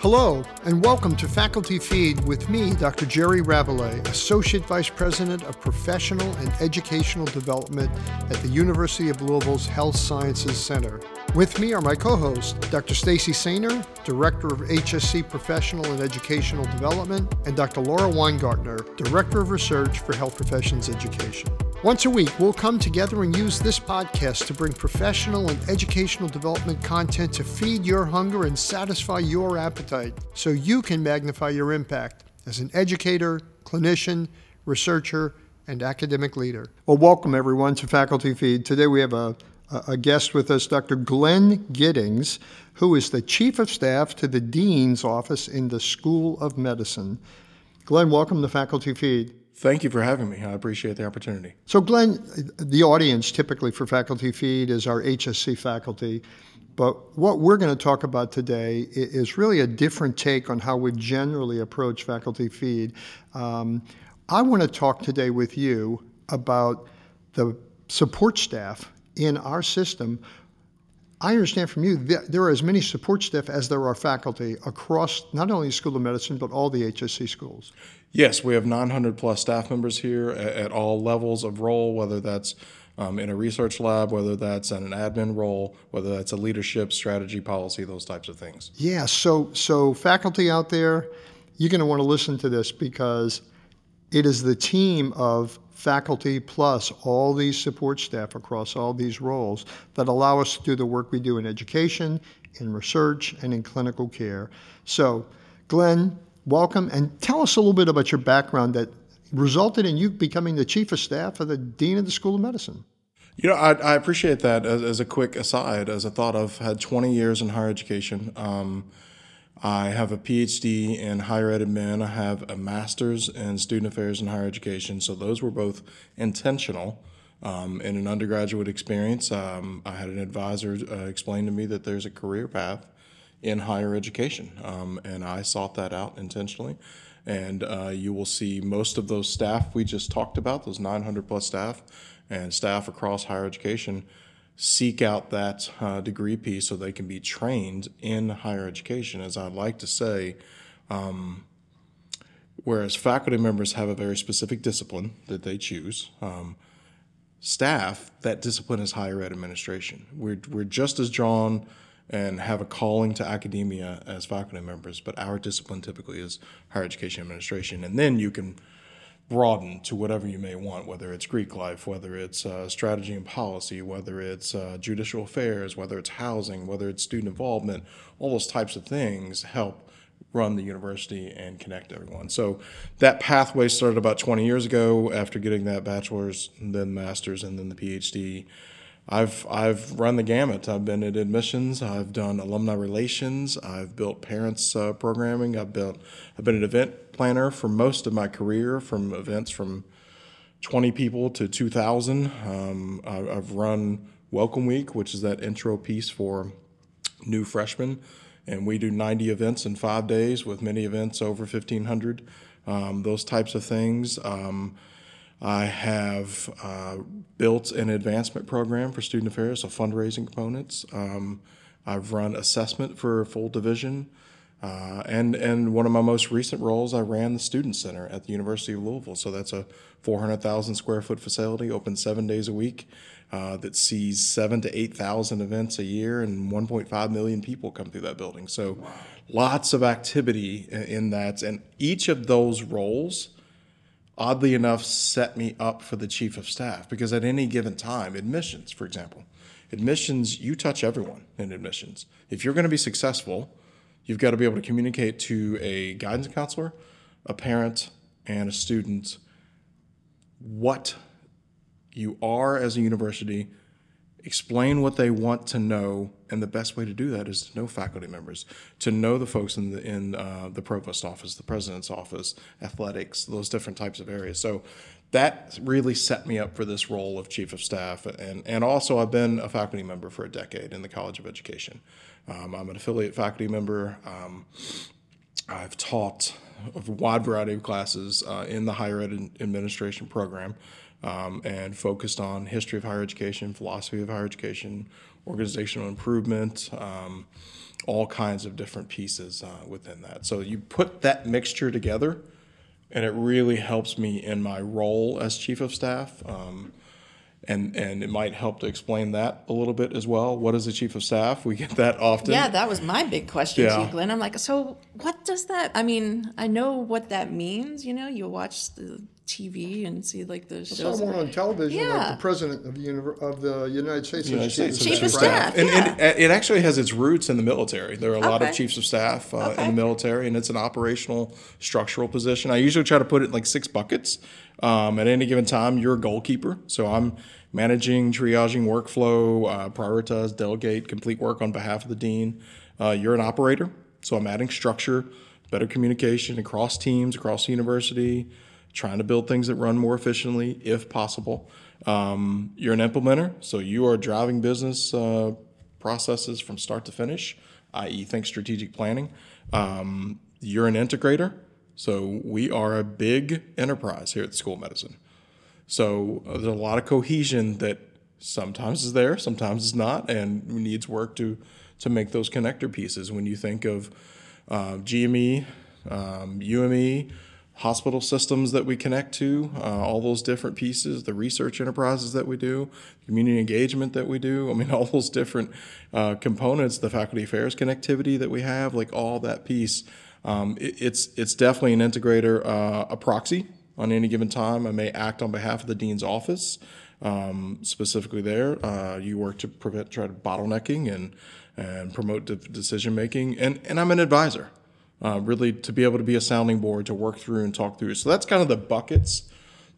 Hello, and welcome to Faculty Feed with me, Dr. Jerry Rabalais, Associate Vice President of Professional and Educational Development at the University of Louisville's Health Sciences Center. With me are my co hosts, Dr. Stacy Sainer, Director of HSC Professional and Educational Development, and Dr. Laura Weingartner, Director of Research for Health Professions Education. Once a week, we'll come together and use this podcast to bring professional and educational development content to feed your hunger and satisfy your appetite so you can magnify your impact as an educator, clinician, researcher, and academic leader. Well, welcome everyone to Faculty Feed. Today we have a, a guest with us, Dr. Glenn Gittings, who is the Chief of Staff to the Dean's Office in the School of Medicine. Glenn, welcome to Faculty Feed. Thank you for having me. I appreciate the opportunity. So, Glenn, the audience typically for Faculty Feed is our HSC faculty. But what we're going to talk about today is really a different take on how we generally approach Faculty Feed. Um, I want to talk today with you about the support staff in our system. I understand from you that there are as many support staff as there are faculty across not only the School of Medicine, but all the HSC schools. Yes, we have 900 plus staff members here at, at all levels of role, whether that's um, in a research lab, whether that's in an admin role, whether that's a leadership, strategy, policy, those types of things. Yeah, so so faculty out there, you're going to want to listen to this because it is the team of faculty plus all these support staff across all these roles that allow us to do the work we do in education, in research, and in clinical care. So, Glenn, welcome and tell us a little bit about your background that resulted in you becoming the chief of staff of the dean of the School of Medicine. You know, I, I appreciate that as, as, a quick aside, as a thought of had 20 years in higher education. Um, I have a PhD in higher ed admin. I have a master's in student affairs and higher education. So those were both intentional. Um, in an undergraduate experience, um, I had an advisor uh, explain to me that there's a career path in higher education. Um, and I sought that out intentionally. And uh, you will see most of those staff we just talked about, those 900 plus staff and staff across higher education, seek out that uh, degree piece so they can be trained in higher education. As I like to say, um, whereas faculty members have a very specific discipline that they choose, um, staff, that discipline is higher ed administration. We're, we're just as drawn and have a calling to academia as faculty members, but our discipline typically is higher education administration. And then you can broaden to whatever you may want, whether it's Greek life, whether it's uh, strategy and policy, whether it's uh, judicial affairs, whether it's housing, whether it's student involvement, all those types of things help run the university and connect everyone. So that pathway started about 20 years ago after getting that bachelor's, then master's, and then the PhD. I've I've run the gamut. I've been at admissions. I've done alumni relations. I've built parents uh, programming. I've built. I've been an event planner for most of my career, from events from 20 people to 2,000. Um, I, I've run Welcome Week, which is that intro piece for new freshmen, and we do 90 events in five days, with many events over 1,500. Um, those types of things. Um, I have uh, built an advancement program for student affairs, so fundraising components. Um, I've run assessment for a full division. Uh, and, and one of my most recent roles, I ran the Student Center at the University of Louisville. So that's a 400,000 square foot facility, open seven days a week, uh, that sees seven to 8,000 events a year, and 1.5 million people come through that building. So wow. lots of activity in that. And each of those roles, oddly enough, set me up for the chief of staff because at any given time, admissions, for example, admissions, you touch everyone in admissions. If you're going to be successful, you've got to be able to communicate to a guidance counselor, a parent, and a student what you are as a university explain what they want to know, and the best way to do that is to know faculty members, to know the folks in the in uh, the provost office, the president's office, athletics, those different types of areas. So that really set me up for this role of chief of staff, and and also I've been a faculty member for a decade in the College of Education. Um, I'm an affiliate faculty member. Um, I've taught a wide variety of classes uh, in the higher ed administration program. um, and focused on history of higher education, philosophy of higher education, organizational improvement, um, all kinds of different pieces uh, within that. So you put that mixture together, and it really helps me in my role as chief of staff. Um, and, and it might help to explain that a little bit as well. What is a chief of staff? We get that often. Yeah, that was my big question to Yeah. you, Glenn. I'm like, so what does that? I mean, I know what that means. You know, you watch the TV and see like the saw shows. one on television of Yeah. the president of the, univer- of the United States. United States Chief as of a staff, And, yeah. and it, it actually has its roots in the military. There are a lot of Okay. chiefs of staff uh, in the military, and it's an operational, structural position. I usually try to put it in like six buckets. Um, at any given time, you're a goalkeeper. So I'm managing, triaging workflow, uh, prioritize, delegate, complete work on behalf of the dean. Uh, you're an operator. So I'm adding structure, better communication across teams, across the university, trying to build things that run more efficiently if possible. Um, you're an implementer, so you are driving business uh, processes from start to finish, i.e., think strategic planning. Um, you're an integrator, so we are a big enterprise here at the School of Medicine. So uh, there's a lot of cohesion that sometimes is there, sometimes is not, and needs work to to make those connector pieces. When you think of uh, GME, um, UME, hospital systems that we connect to, uh, all those different pieces, the research enterprises that we do, community engagement that we do. I mean, all those different uh, components, the faculty affairs connectivity that we have, like all that piece. Um, it, it's it's definitely an integrator, uh, a proxy on any given time. I may act on behalf of the dean's office, um, specifically there. Uh, you work to prevent try to bottlenecking and and promote de- decision making, and and I'm an advisor, uh, really to be able to be a sounding board to work through and talk through. So that's kind of the buckets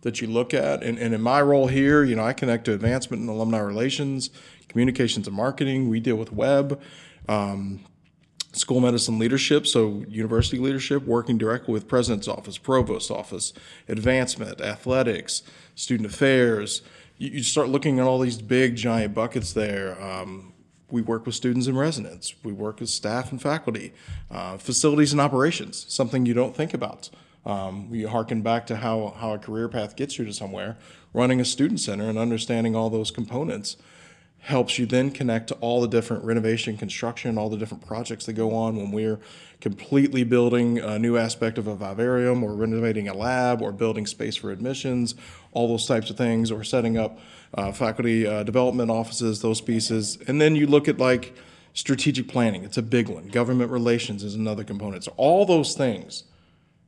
that you look at. And, and in my role here, you know, I connect to advancement and alumni relations, communications and marketing. We deal with web. Um, school medicine leadership, so university leadership, working directly with president's office, provost office, advancement, athletics, student affairs. You, you start looking at all these big giant buckets there. Um, we work with students and residents. We work with staff and faculty, uh, facilities and operations. Something you don't think about. Um, we harken back to how how a career path gets you to somewhere. Running a student center and understanding all those components helps you then connect to all the different renovation, construction, all the different projects that go on when we're completely building a new aspect of a vivarium or renovating a lab or building space for admissions, all those types of things, or setting up uh, faculty uh, development offices, those pieces. And then you look at like strategic planning, it's a big one. Government relations is another component. So all those things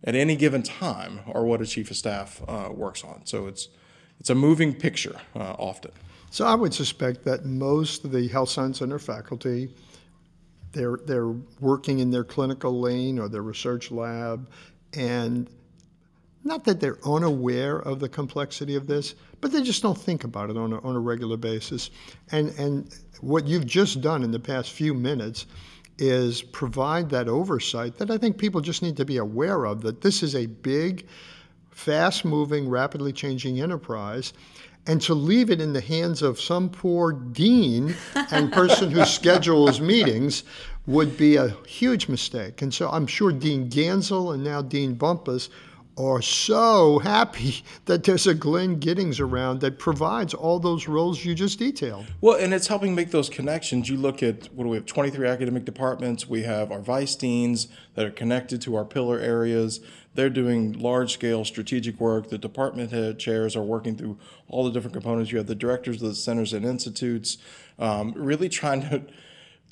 at any given time are what a chief of staff uh, works on. So it's it's a moving picture uh, often. So I would suspect that most of the health science center faculty, they're they're working in their clinical lane or their research lab, and not that they're unaware of the complexity of this, but they just don't think about it on a, on a regular basis. And and what you've just done in the past few minutes is provide that oversight that I think people just need to be aware of that this is a big fast moving, rapidly changing enterprise. And to leave it in the hands of some poor dean and person who schedules meetings would be a huge mistake. And so I'm sure Dean Ganzel and now Dean Bumpous are so happy that there's a Glenn Gittings around that provides all those roles you just detailed. Well, and it's helping make those connections. You look at what do we have? Twenty three academic departments. We have our vice deans that are connected to our pillar areas. They're doing large scale strategic work. The department head chairs are working through all the different components. You have the directors of the centers and institutes, um, really trying to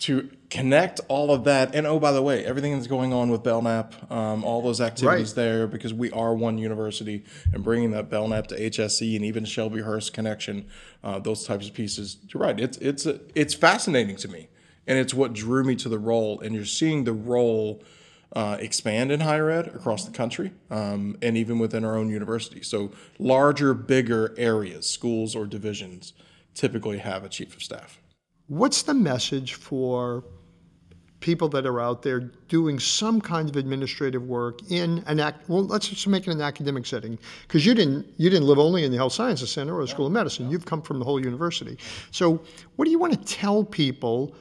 to connect all of that. And oh, by the way, everything that's going on with Belknap, um, all those activities Right. there, because we are one university, and bringing that Belknap to HSC and even Shelbyhurst connection, uh, those types of pieces. You're right. It's it's a, it's fascinating to me, and it's what drew me to the role. And you're seeing the role. Uh, expand in higher ed across the country um, and even within our own university. So, larger, bigger areas, schools or divisions typically have a chief of staff. What's the message for people that are out there doing some kind of administrative work in an act well let's just make it an academic setting because you didn't you didn't live only in the health sciences center or the school of medicine. You've come from the whole university. So what do you want to tell people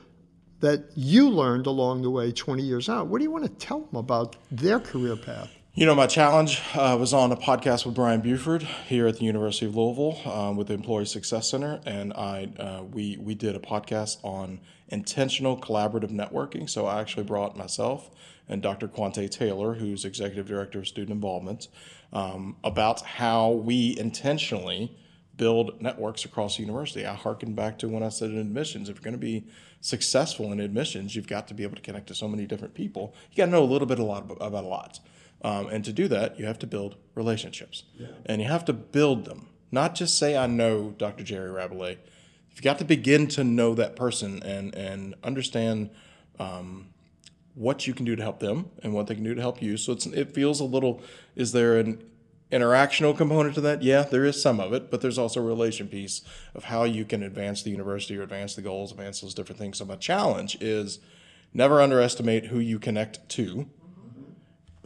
that you learned along the way 20 years out? What do you want to tell them about their career path You know, my challenge uh, was on a podcast with Brian Buford here at the University of Louisville um, with the Employee Success Center, and I uh, we we did a podcast on intentional collaborative networking. So I actually brought myself and Dr. Quante Taylor, who's executive director of student involvement, um, about how we intentionally build networks across the university. I harken back to when I said in admissions, if you're going to be successful in admissions, you've got to be able to connect to so many different people. You got to know a little bit a lot about a lot. Um, and to do that, you have to build relationships. Yeah. And you have to build them, not just say, I know Dr. Jerry Rabalais. You've got to begin to know that person and, and understand um, what you can do to help them and what they can do to help you. So it's, it feels a little, is there an interactional component to that? Yeah, there is some of it, but there's also a relation piece of how you can advance the university or advance the goals, advance those different things. So my challenge is never underestimate who you connect to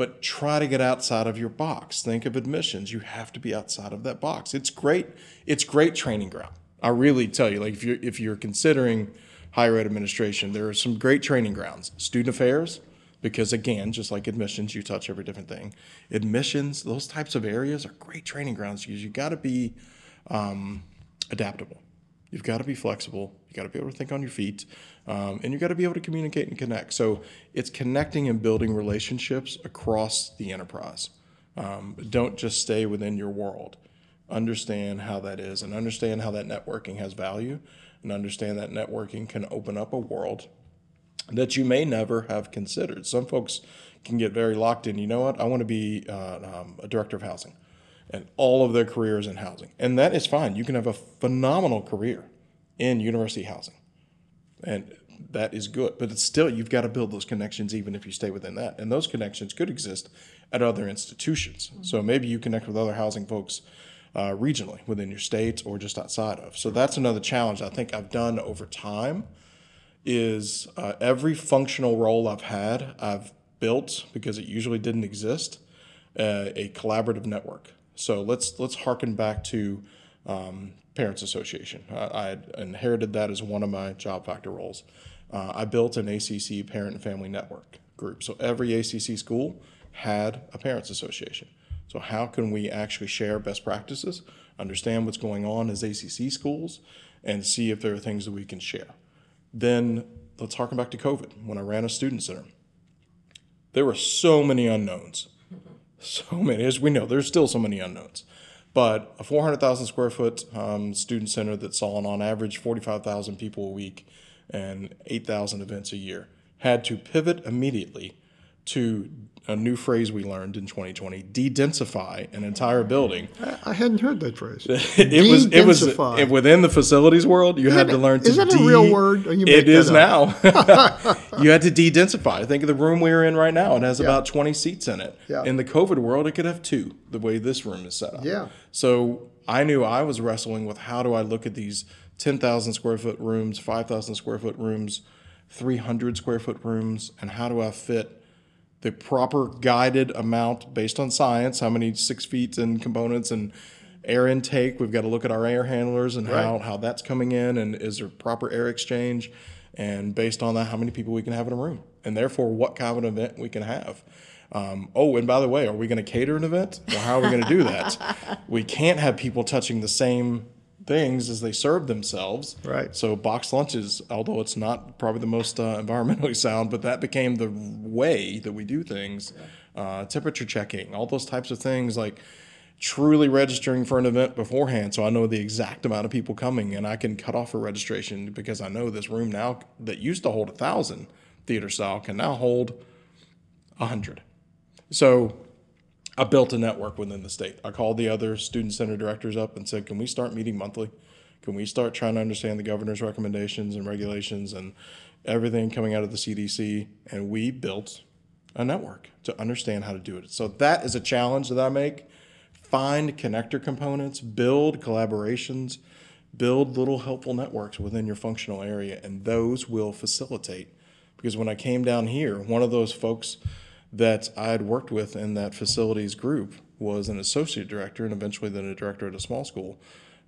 but try to get outside of your box. Think of admissions. You have to be outside of that box. It's great. It's great training ground. I really tell you, like if you're if you're considering higher ed administration, there are some great training grounds. Student affairs, because again, just like admissions, you touch every different thing. Admissions, those types of areas are great training grounds because you got to be um, adaptable. You've got to be flexible. You've got to be able to think on your feet, um, and you've got to be able to communicate and connect. So it's connecting and building relationships across the enterprise. Um, don't just stay within your world. Understand how that is, and understand how that networking has value, and understand that networking can open up a world that you may never have considered. Some folks can get very locked in. You know what? I want to be uh, um, a director of housing and all of their careers in housing. And that is fine. You can have a phenomenal career in university housing. And that is good. But it's still, you've got to build those connections even if you stay within that. And those connections could exist at other institutions. Mm-hmm. So maybe you connect with other housing folks uh, regionally within your state or just outside of. So that's another challenge I think I've done over time is uh, every functional role I've had, I've built because it usually didn't exist, uh, a collaborative network. So let's let's harken back to um, Parents Association. I, I, inherited that as one of my job factor roles. Uh, I built an ACC parent and family network group. So every ACC school had a parents association. So how can we actually share best practices, understand what's going on as ACC schools, and see if there are things that we can share? Then let's harken back to COVID when I ran a student center. There were so many unknowns so many, as we know, there's still so many unknowns. But a 400,000 square foot um, student center that saw on average 45,000 people a week and 8,000 events a year had to pivot immediately to a new phrase we learned in 2020: de-densify an entire building. I, hadn't heard that phrase. it was it was it, within the facilities world. You is had to learn to. Is that de- a real word? it is now. you had to de-densify. Think of the room we're in right now. It has yeah. about 20 seats in it. Yeah. In the COVID world, it could have two. The way this room is set up. Yeah. So I knew I was wrestling with how do I look at these 10,000 square foot rooms, 5,000 square foot rooms, 300 square foot rooms, and how do I fit the proper guided amount based on science, how many six feet and components and air intake. We've got to look at our air handlers and right. how, how that's coming in and is there proper air exchange. And based on that, how many people we can have in a room. And therefore, what kind of an event we can have. Um, oh, and by the way, are we going to cater an event? Or how are we going to do that? we can't have people touching the same things as they serve themselves. Right. So box lunches, although it's not probably the most uh, environmentally sound, but that became the way that we do things. Uh, temperature checking, all those types of things, like truly registering for an event beforehand, so I know the exact amount of people coming, and I can cut off a registration because I know this room now that used to hold a thousand theater style can now hold a hundred. So I built a network within the state. I called the other student center directors up and said, "Can we start meeting monthly? Can we start trying to understand the governor's recommendations and regulations and everything coming out of the CDC?" And we built a network to understand how to do it. So that is a challenge that I make. Find connector components, build collaborations, build little helpful networks within your functional area, and those will facilitate. Because when I came down here, one of those folks that I had worked with in that facilities group was an associate director and eventually then a director at a small school.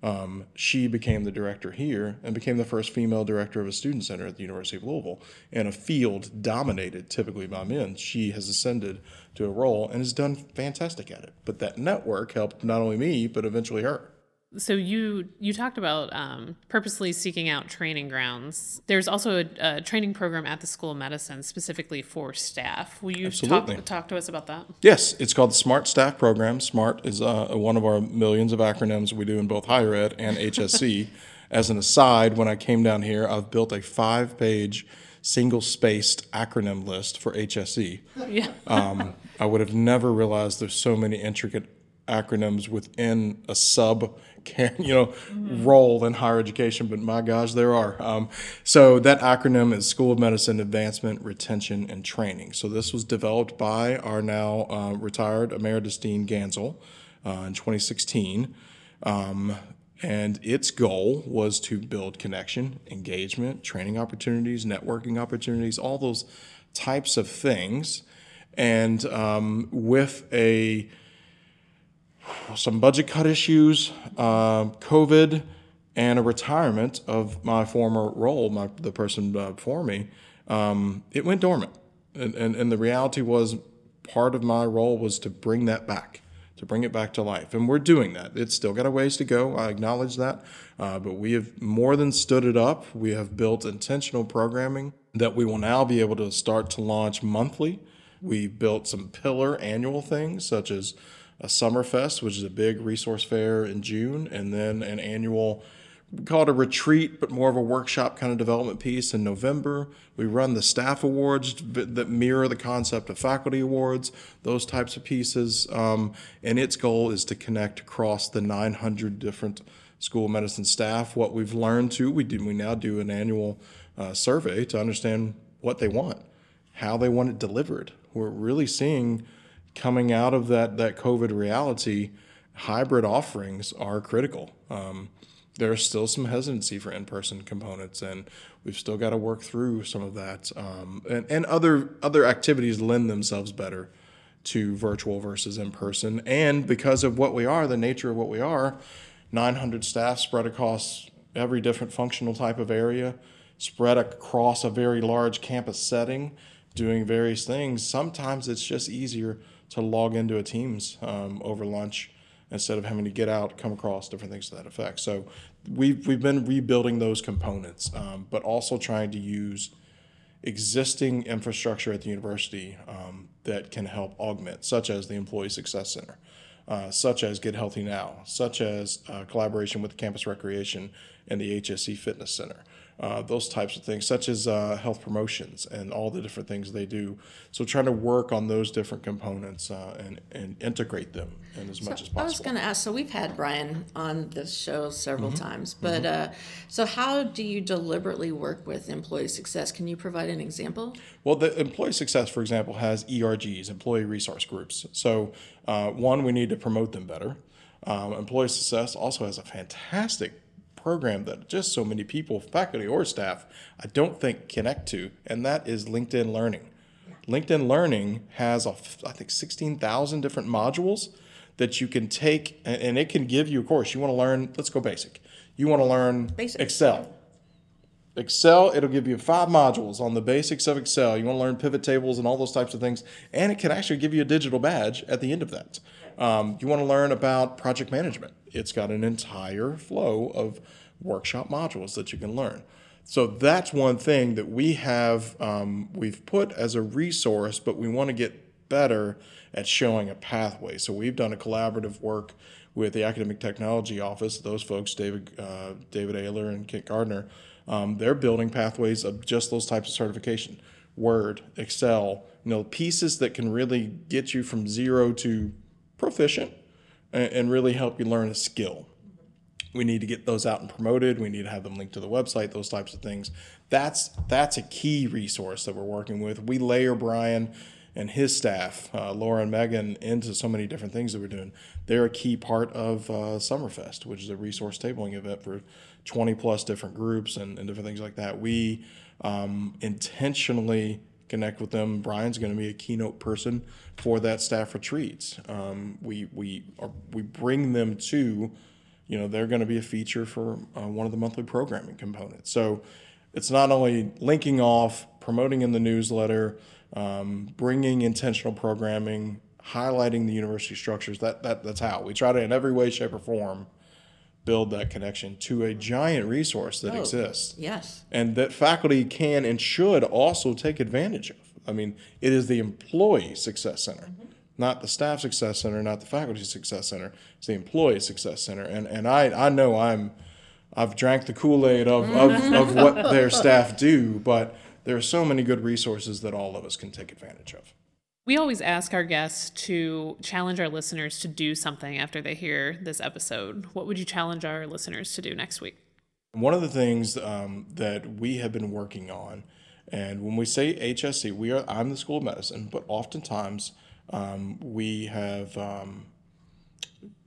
Um, she became the director here and became the first female director of a student center at the University of Louisville in a field dominated typically by men. She has ascended to a role and has done fantastic at it. But that network helped not only me, but eventually her so you you talked about um, purposely seeking out training grounds. There's also a, a, training program at the School of Medicine specifically for staff. Will you talk, talk to us about that? Yes, it's called the SMART Staff Program. SMART is uh, one of our millions of acronyms we do in both higher ed and HSC. As an aside, when I came down here, I've built a five-page single-spaced acronym list for HSC. Yeah. um, I would have never realized there's so many intricate acronyms within a sub you know mm-hmm. role in higher education but my gosh there are. Um, so that acronym is school of medicine advancement retention and training. So this was developed by our now uh, retired emeritus dean Ganzel uh, in 2016 um, and its goal was to build connection engagement training opportunities networking opportunities all those types of things. And um, with a some budget cut issues, uh, COVID, and a retirement of my former role, my, the person uh, before me, um, it went dormant. And, and, and the reality was part of my role was to bring that back, to bring it back to life. And we're doing that. It's still got a ways to go. I acknowledge that. Uh, but we have more than stood it up. We have built intentional programming that we will now be able to start to launch monthly. We built some pillar annual things such as a Summerfest, which is a big resource fair in June, and then an annual, call it a retreat, but more of a workshop kind of development piece in November. We run the staff awards that mirror the concept of faculty awards, those types of pieces. Um, and its goal is to connect across the 900 different school of medicine staff. What we've learned to. we do, we now do an annual uh, survey to understand what they want, how they want it delivered. We're really seeing coming out of that that COVID reality, hybrid offerings are critical. Um, there's still some hesitancy for in-person components, and we've still got to work through some of that. Um, and, and other other activities lend themselves better to virtual versus in person. And because of what we are, the nature of what we are, 900 staff spread across every different functional type of area, spread across a very large campus setting, doing various things. Sometimes it's just easier to log into a Teams um, over lunch instead of having to get out, come across different things to that effect. So we've, we've been rebuilding those components, um, but also trying to use existing infrastructure at the university um, that can help augment, such as the Employee Success Center, uh, such as Get Healthy Now, such as uh, collaboration with Campus Recreation and the HSC Fitness Center uh, those types of things, such as uh, health promotions and all the different things they do. So trying to work on those different components uh, and, and integrate them in as much as possible. I was going to ask. So we've had Brian on the show several mm-hmm. times, but mm-hmm. Uh, so how do you deliberately work with employee success? Can you provide an example? Well, the employee success, for example, has ERGs, employee resource groups. So uh, one, we need to promote them better. Um, employee success also has a fantastic program that just so many people, faculty or staff, I don't think connect to, and that is LinkedIn Learning. LinkedIn Learning has, a, I think, 16,000 different modules that you can take, and it can give you a course. You want to learn, let's go basic. You want to learn basic. Excel. Excel, it'll give you five modules on the basics of Excel. You want to learn pivot tables and all those types of things, and it can actually give you a digital badge at the end of that. Um, you want to learn about project management. It's got an entire flow of workshop modules that you can learn. So that's one thing that we have um, we've put as a resource, but we want to get better at showing a pathway. So we've done a collaborative work with the Academic Technology Office. Those folks, David uh, David Ayler and Kent Gardner, um, they're building pathways of just those types of certification. Word, Excel, you know, pieces that can really get you from zero to proficient and, and really help you learn a skill. We need to get those out and promoted. We need to have them linked to the website, those types of things. That's that's a key resource that we're working with. We layer Brian and his staff, uh, Laura and Megan, into so many different things that we're doing. They're a key part of uh, Summerfest, which is a resource tabling event for 20 plus different groups and, and different things like that. We um, intentionally connect with them. Brian's going to be a keynote person for that staff retreats. Um, we we are, we bring them to you know, they're going to be a feature for uh, one of the monthly programming components. So it's not only linking off, promoting in the newsletter, um, bringing intentional programming, highlighting the university structures. That, that that's how we try to, in every way, shape, or form, build that connection to a giant resource that Oh, exists Yes. and that faculty can and should also take advantage of. I mean, it is the employee success center, mm-hmm. not the staff success center, not the faculty success center. It's the employee success center, and and I I know I'm I've drank the Kool Aid of, of of what their staff do, but there are so many good resources that all of us can take advantage of. We always ask our guests to challenge our listeners to do something after they hear this episode. What would you challenge our listeners to do next week? One of the things um, that we have been working on, and when we say HSC, we are I'm the School of Medicine, but oftentimes um, we have um,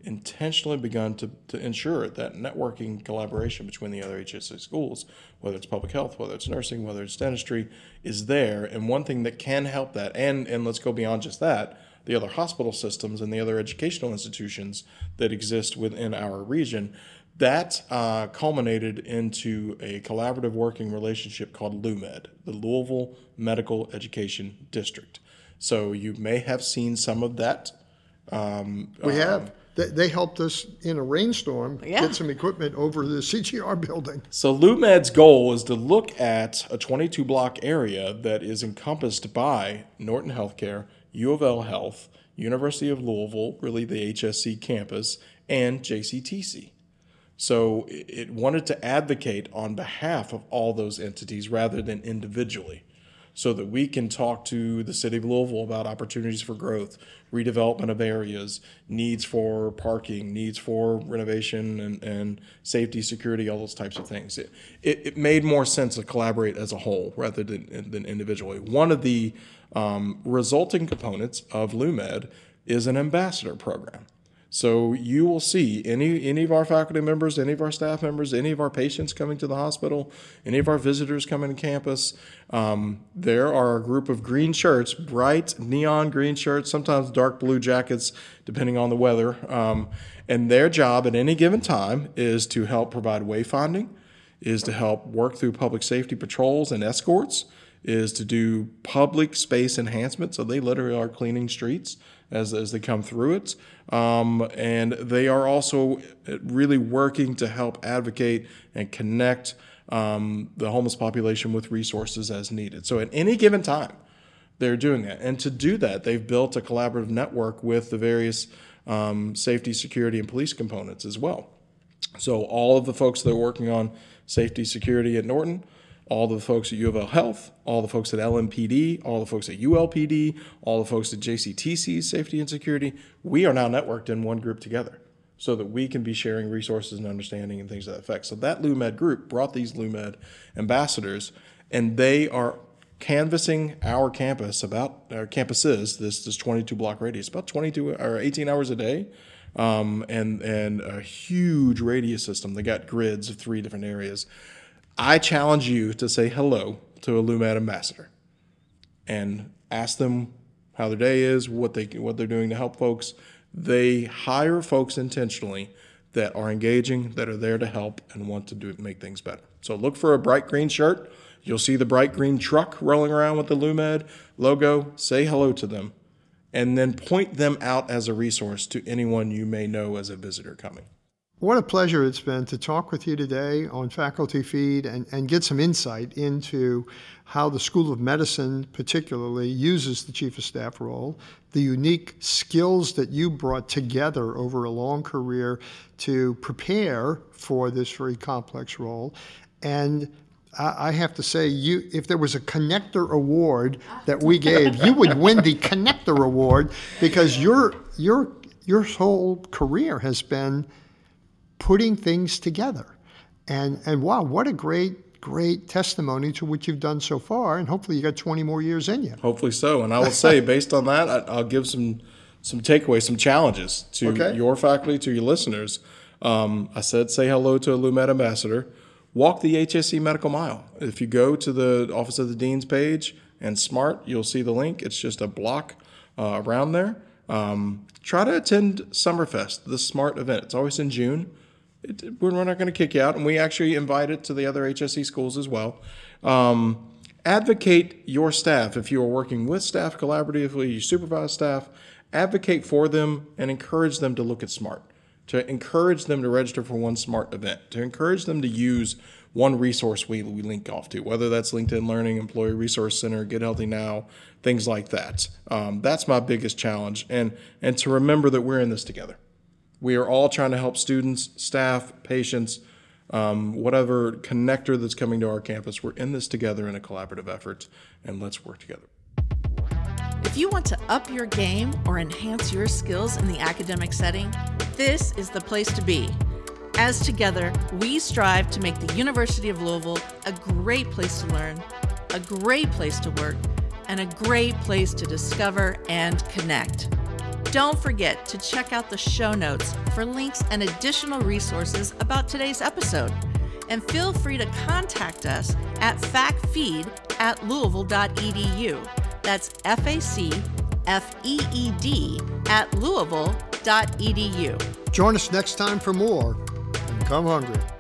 intentionally begun to, to ensure that networking collaboration between the other HSC schools, whether it's public health, whether it's nursing, whether it's dentistry, is there. And one thing that can help that, and and let's go beyond just that, the other hospital systems and the other educational institutions that exist within our region that uh, culminated into a collaborative working relationship called LOUMED, the Louisville Medical Education District. So you may have seen some of that. Um, We have. They, they helped us in a rainstorm Yeah. get some equipment over the CGR building. So LOUMED's goal is to look at a 22 block area that is encompassed by Norton Healthcare, U of L Health, University of Louisville, really the HSC campus, and JCTC. So it it wanted to advocate on behalf of all those entities rather than individually. So that we can talk to the city of Louisville about opportunities for growth, redevelopment of areas, needs for parking, needs for renovation and, and safety, security, all those types of things. It, it, it made more sense to collaborate as a whole rather than, than individually. One of the um, resulting components of LOUMED is an ambassador program. So you will see any any of our faculty members, any of our staff members, any of our patients coming to the hospital, any of our visitors coming to campus. Um, there are a group of green shirts, bright neon green shirts, sometimes dark blue jackets, depending on the weather. Um, and their job at any given time is to help provide wayfinding, is to help work through public safety patrols and escorts, is to do public space enhancement. So they literally are cleaning streets as, as they come through it. Um, and they are also really working to help advocate and connect um, the homeless population with resources as needed. So at any given time, they're doing that. And to do that, they've built a collaborative network with the various um, safety, security, and police components as well. So all of the folks that are working on safety, security at Norton, all the folks at U of L Health, all the folks at LMPD, all the folks at ULPD, all the folks at JCTC Safety and Security, we are now networked in one group together so that we can be sharing resources and understanding and things to that effect. So that LOUMED group brought these LOUMED ambassadors, and they are canvassing our campus about our campuses this this 22 block radius about 22 or 18 hours a day um, and and a huge radius system they got grids of three different areas i challenge you to say hello to a LOUMED ambassador and ask them how their day is what they what they're doing to help folks they hire folks intentionally that are engaging that are there to help and want to do make things better so look for a bright green shirt You'll see the bright green truck rolling around with the LOUMED logo. Say hello to them and then point them out as a resource to anyone you may know as a visitor coming. What a pleasure it's been to talk with you today on Faculty Feed and, and get some insight into how the School of Medicine, particularly, uses the Chief of Staff role, the unique skills that you brought together over a long career to prepare for this very complex role, and I have to say, you if there was a connector award that we gave, you would win the connector award because your your your whole career has been putting things together. And and wow, what a great great testimony to what you've done so far. And hopefully you got 20 more years in you. Hopefully so. And I will say, based on that, I, I'll give some some takeaways, some challenges to Okay. your faculty, to your listeners. Um, I said, say hello to a LOUMED ambassador. Walk the HSC Medical Mile. If you go to the Office of the Dean's page and SMART, you'll see the link. It's just a block uh, around there. Um, try to attend Summerfest, the SMART event. It's always in June. We're not going to kick you out. And we actually invite it to the other HSC schools as well. Um, advocate your staff. If you are working with staff collaboratively, you supervise staff, advocate for them and encourage them to look at SMART, to encourage them to register for one SMART event, to encourage them to use one resource we, we link off to, whether that's LinkedIn Learning, Employee Resource Center, Get Healthy Now, things like that. Um, that's my biggest challenge. And, and to remember that we're in this together. We are all trying to help students, staff, patients, um, whatever connector that's coming to our campus. We're in this together in a collaborative effort, and let's work together. If you want to up your game or enhance your skills in the academic setting, this is the place to be. As together, we strive to make the University of Louisville a great place to learn, a great place to work, and a great place to discover and connect. Don't forget to check out the show notes for links and additional resources about today's episode. And feel free to contact us at facfeed at louisville.edu. That's F A C F E E D at louisville.edu. Join us next time for more and come hungry.